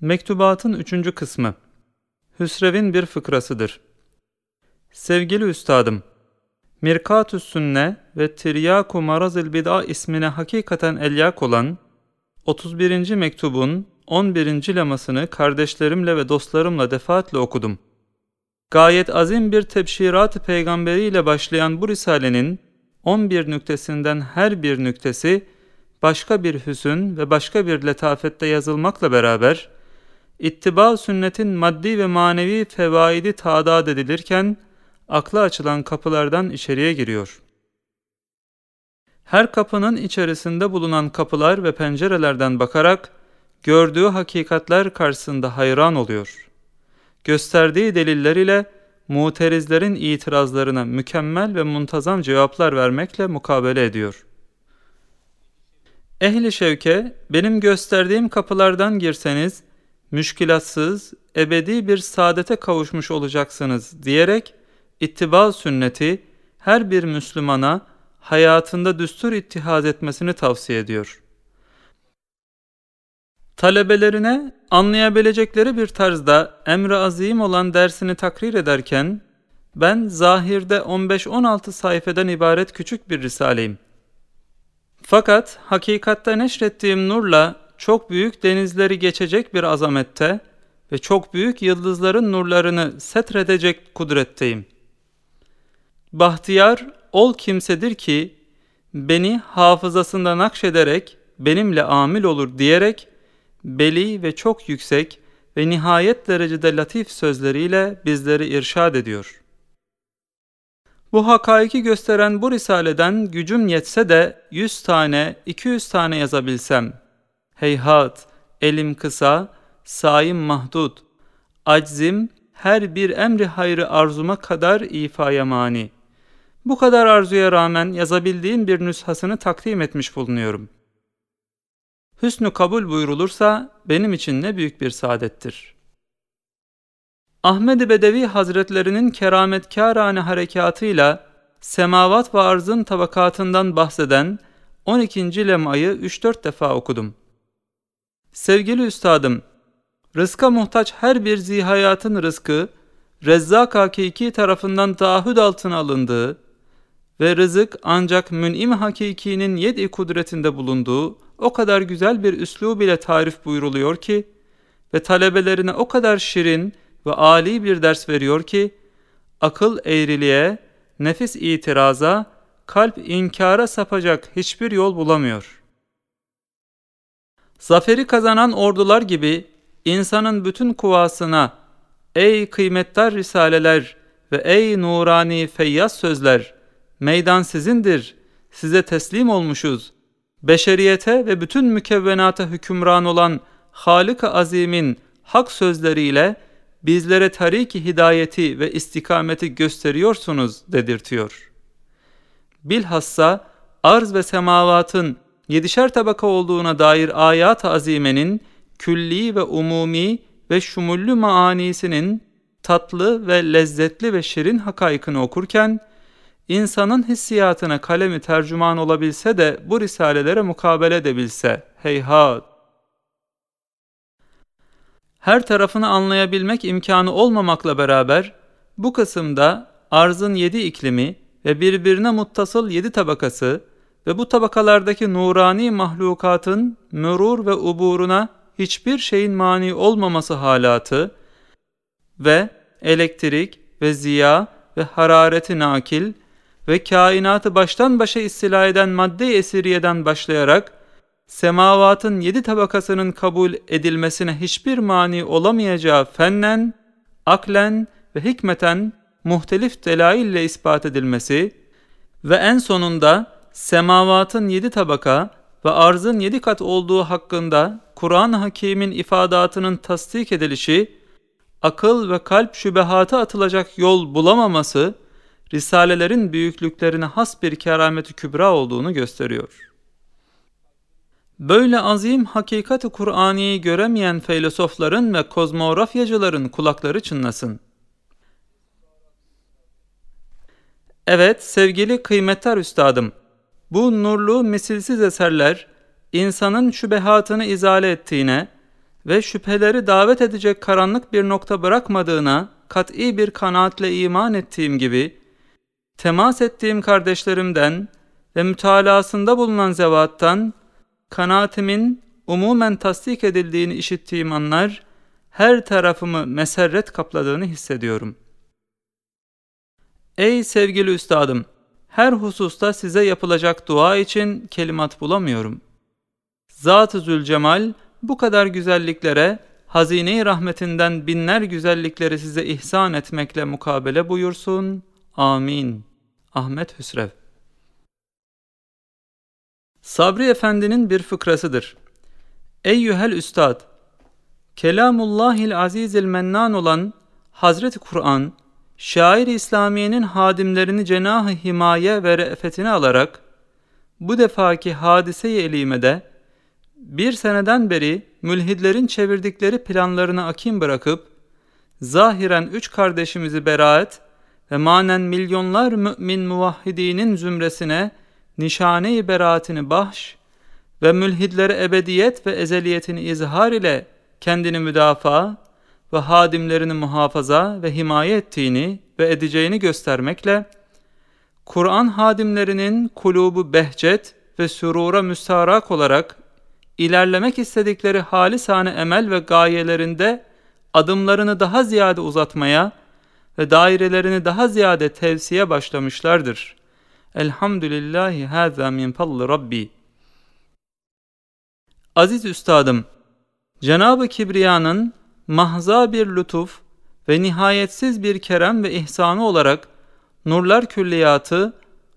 Mektubatın üçüncü kısmı Hüsrev'in bir fıkrasıdır. Sevgili üstadım, Mirkatüs Sünne ve Tiryaku Marazil Bid'a ismine hakikaten elyak olan 31. mektubun 11. lamasını kardeşlerimle ve dostlarımla defaatle okudum. Gayet azim bir tebşirat-ı peygamberiyle başlayan bu risalenin 11 nüktesinden her bir nüktesi başka bir hüsün ve başka bir letafette yazılmakla beraber ittiba sünnetin maddi ve manevi fevaidi tadat edilirken akla açılan kapılardan içeriye giriyor. Her kapının içerisinde bulunan kapılar ve pencerelerden bakarak gördüğü hakikatler karşısında hayran oluyor. Gösterdiği deliller ile muterizlerin itirazlarına mükemmel ve muntazam cevaplar vermekle mukabele ediyor. Ehli şevke, benim gösterdiğim kapılardan girseniz, müşkilatsız, ebedi bir saadete kavuşmuş olacaksınız diyerek, ittiba sünneti her bir Müslümana hayatında düstur ittihaz etmesini tavsiye ediyor. Talebelerine anlayabilecekleri bir tarzda emri azim olan dersini takrir ederken, ben zahirde 15-16 sayfeden ibaret küçük bir risaleyim. Fakat hakikatte neşrettiğim nurla çok büyük denizleri geçecek bir azamette ve çok büyük yıldızların nurlarını setredecek kudretteyim. Bahtiyar ol kimsedir ki beni hafızasında nakşederek benimle amil olur diyerek beli ve çok yüksek ve nihayet derecede latif sözleriyle bizleri irşad ediyor.'' Bu hakaiki gösteren bu risaleden gücüm yetse de yüz tane, iki yüz tane yazabilsem. Heyhat, elim kısa, sayım mahdut, aczim her bir emri hayrı arzuma kadar ifaya mani. Bu kadar arzuya rağmen yazabildiğim bir nüshasını takdim etmiş bulunuyorum. Hüsnü kabul buyurulursa benim için ne büyük bir saadettir.'' Ahmed Bedevi Hazretlerinin kerametkârane harekatıyla semavat ve arzın tabakatından bahseden 12. lemayı 3-4 defa okudum. Sevgili üstadım, rızka muhtaç her bir zihayatın rızkı, Rezzak Hakiki tarafından taahhüd altına alındığı ve rızık ancak mün'im hakikinin yedi kudretinde bulunduğu o kadar güzel bir üslub ile tarif buyruluyor ki ve talebelerine o kadar şirin ve âli bir ders veriyor ki, akıl eğriliğe, nefis itiraza, kalp inkara sapacak hiçbir yol bulamıyor. Zaferi kazanan ordular gibi insanın bütün kuvasına, ey kıymetdar risaleler ve ey nurani feyyaz sözler, meydan sizindir, size teslim olmuşuz. Beşeriyete ve bütün mükevvenata hükümran olan Halık-ı Azim'in hak sözleriyle bizlere tariki hidayeti ve istikameti gösteriyorsunuz dedirtiyor. Bilhassa arz ve semavatın yedişer tabaka olduğuna dair ayat-ı azimenin külli ve umumi ve şumullü maanisinin tatlı ve lezzetli ve şirin hakaykını okurken, insanın hissiyatına kalemi tercüman olabilse de bu risalelere mukabele edebilse, heyhat! her tarafını anlayabilmek imkanı olmamakla beraber bu kısımda arzın yedi iklimi ve birbirine muttasıl yedi tabakası ve bu tabakalardaki nurani mahlukatın mürur ve uburuna hiçbir şeyin mani olmaması halatı ve elektrik ve ziya ve harareti nakil ve kainatı baştan başa istila eden madde esiriyeden başlayarak semavatın yedi tabakasının kabul edilmesine hiçbir mani olamayacağı fennen, aklen ve hikmeten muhtelif delaille ispat edilmesi ve en sonunda semavatın yedi tabaka ve arzın yedi kat olduğu hakkında Kur'an-ı Hakîm'in ifadatının tasdik edilişi, akıl ve kalp şübehatı atılacak yol bulamaması, risalelerin büyüklüklerine has bir kerameti kübra olduğunu gösteriyor. Böyle azim hakikati Kur'ani'yi göremeyen filozofların ve kozmografyacıların kulakları çınlasın. Evet sevgili kıymetli üstadım, bu nurlu misilsiz eserler insanın şübehatını izale ettiğine ve şüpheleri davet edecek karanlık bir nokta bırakmadığına kat'i bir kanaatle iman ettiğim gibi, temas ettiğim kardeşlerimden ve mütalasında bulunan zevattan, kanaatimin umumen tasdik edildiğini işittiğim anlar, her tarafımı meserret kapladığını hissediyorum. Ey sevgili üstadım! Her hususta size yapılacak dua için kelimat bulamıyorum. Zat-ı Zülcemal bu kadar güzelliklere, hazine-i rahmetinden binler güzellikleri size ihsan etmekle mukabele buyursun. Amin. Ahmet Hüsrev Sabri Efendi'nin bir fıkrasıdır. Eyyühel Üstad, Kelamullahil Azizil Mennan olan Hazreti Kur'an, şair İslamiye'nin hadimlerini cenah-ı himaye ve re'fetine alarak, bu defaki hadise-i elimede, bir seneden beri mülhidlerin çevirdikleri planlarını akim bırakıp, zahiren üç kardeşimizi beraat ve manen milyonlar mümin muvahhidinin zümresine nişane-i beraatini bahş ve mülhidlere ebediyet ve ezeliyetini izhar ile kendini müdafaa ve hadimlerini muhafaza ve himaye ettiğini ve edeceğini göstermekle, Kur'an hadimlerinin kulubu behcet ve sürura müstarak olarak ilerlemek istedikleri halisane emel ve gayelerinde adımlarını daha ziyade uzatmaya ve dairelerini daha ziyade tevsiye başlamışlardır. Elhamdülillahi hâzâ min fadli Rabbi. Aziz Üstadım, Cenab-ı Kibriya'nın mahza bir lütuf ve nihayetsiz bir kerem ve ihsanı olarak nurlar külliyatı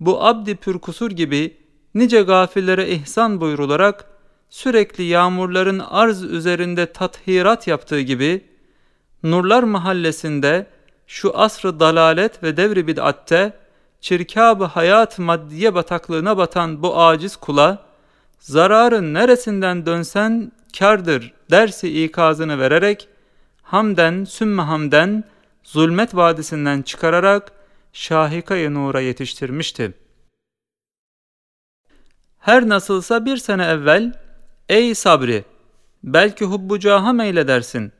bu abdi pürkusur gibi nice gafillere ihsan buyrularak sürekli yağmurların arz üzerinde tathirat yaptığı gibi Nurlar Mahallesi'nde şu asrı dalalet ve devri bid'atte çirkab-ı hayat maddiye bataklığına batan bu aciz kula zararın neresinden dönsen kardır dersi ikazını vererek hamden sümme hamden zulmet vadisinden çıkararak şahikayı nura yetiştirmişti. Her nasılsa bir sene evvel ey sabri belki hubbu caha meyledersin.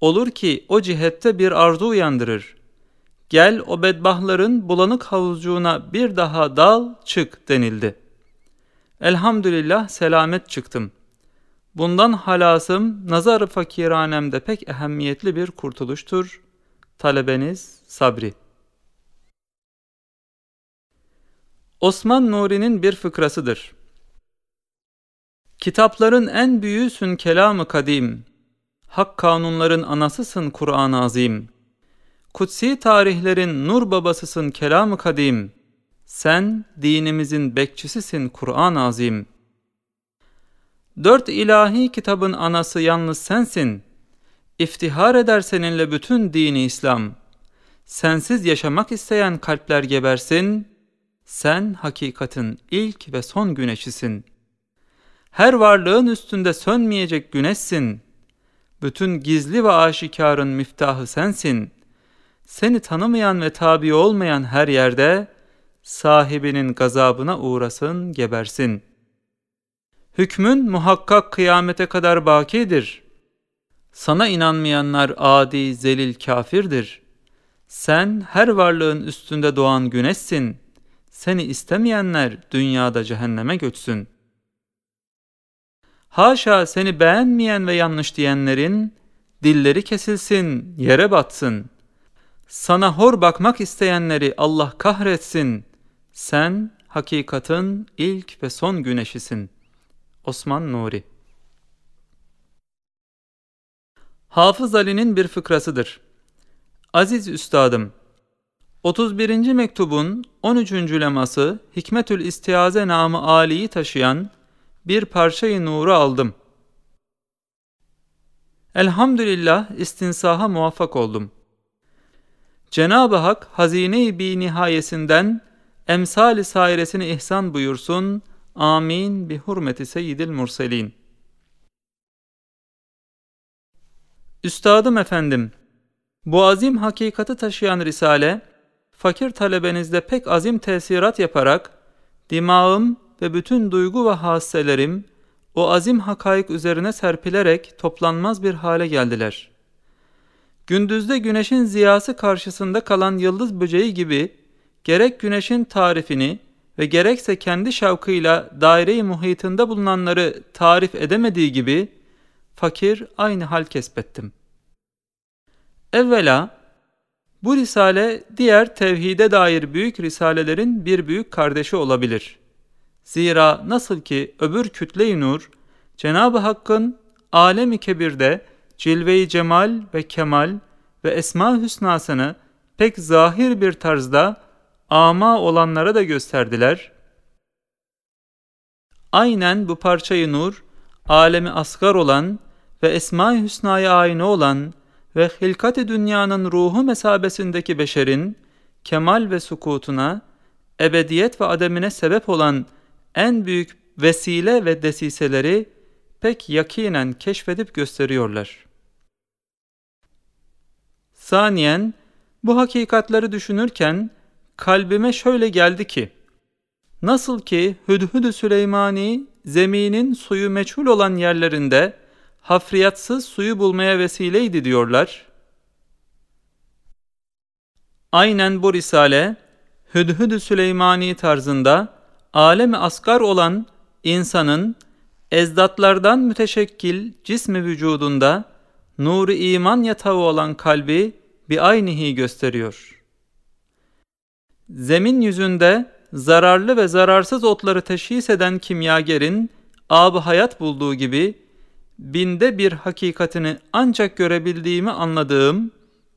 Olur ki o cihette bir arzu uyandırır. Gel o bedbahların bulanık havuzcuğuna bir daha dal çık denildi. Elhamdülillah selamet çıktım. Bundan halasım nazar-ı fakiranemde pek ehemmiyetli bir kurtuluştur. Talebeniz Sabri Osman Nuri'nin bir fıkrasıdır. Kitapların en büyüğüsün kelamı kadim. Hak kanunların anasısın Kur'an-ı Azim. Kutsi tarihlerin nur babasısın kelamı kadim. Sen dinimizin bekçisisin Kur'an-ı Azim.'' Dört ilahi kitabın anası yalnız sensin. İftihar eder seninle bütün dini İslam. Sensiz yaşamak isteyen kalpler gebersin. Sen hakikatin ilk ve son güneşisin. Her varlığın üstünde sönmeyecek güneşsin. Bütün gizli ve aşikarın miftahı sensin. Seni tanımayan ve tabi olmayan her yerde sahibinin gazabına uğrasın, gebersin.'' Hükmün muhakkak kıyamete kadar bakidir. Sana inanmayanlar adi, zelil kafirdir. Sen her varlığın üstünde doğan güneşsin. Seni istemeyenler dünyada cehenneme göçsün. Haşa seni beğenmeyen ve yanlış diyenlerin dilleri kesilsin, yere batsın. Sana hor bakmak isteyenleri Allah kahretsin. Sen hakikatin ilk ve son güneşisin.'' Osman Nuri Hafız Ali'nin bir fıkrasıdır. Aziz Üstadım, 31. mektubun 13. leması Hikmetül İstiaze namı Ali'yi taşıyan bir parçayı nuru aldım. Elhamdülillah istinsaha muvaffak oldum. Cenab-ı Hak hazine-i bi nihayesinden emsal-i sairesini ihsan buyursun Amin bi hurmeti seyyidil murselin. Üstadım efendim, bu azim hakikati taşıyan risale, fakir talebenizde pek azim tesirat yaparak, dimağım ve bütün duygu ve hasselerim, o azim hakaik üzerine serpilerek toplanmaz bir hale geldiler. Gündüzde güneşin ziyası karşısında kalan yıldız böceği gibi gerek güneşin tarifini ve gerekse kendi şavkıyla daire-i muhitinde bulunanları tarif edemediği gibi fakir aynı hal kesbettim. Evvela bu risale diğer tevhide dair büyük risalelerin bir büyük kardeşi olabilir. Zira nasıl ki öbür kütle-i nur Cenab-ı Hakk'ın alemi kebirde cilve-i cemal ve kemal ve esma hüsnasını pek zahir bir tarzda ama olanlara da gösterdiler. Aynen bu parçayı nur, alemi asgar olan ve Esma-i Hüsna'ya aynı olan ve hilkat-i dünyanın ruhu mesabesindeki beşerin kemal ve sukutuna, ebediyet ve ademine sebep olan en büyük vesile ve desiseleri pek yakinen keşfedip gösteriyorlar. Saniyen, bu hakikatleri düşünürken kalbime şöyle geldi ki, nasıl ki Hüdhüd-ü Süleymani zeminin suyu meçhul olan yerlerinde hafriyatsız suyu bulmaya vesileydi diyorlar. Aynen bu risale Hüdhüd-ü Süleymani tarzında alemi asgar olan insanın ezdatlardan müteşekkil cismi vücudunda nuru iman yatağı olan kalbi bir aynihi gösteriyor. Zemin yüzünde zararlı ve zararsız otları teşhis eden kimyagerin ab hayat bulduğu gibi binde bir hakikatini ancak görebildiğimi anladığım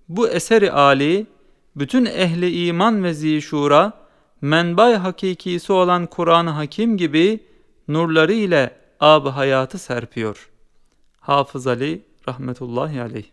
bu eseri ali bütün ehli iman ve zişura menbay hakikisi olan Kur'an-ı Hakim gibi nurları ile ab hayatı serpiyor. Hafız Ali rahmetullahi aleyh.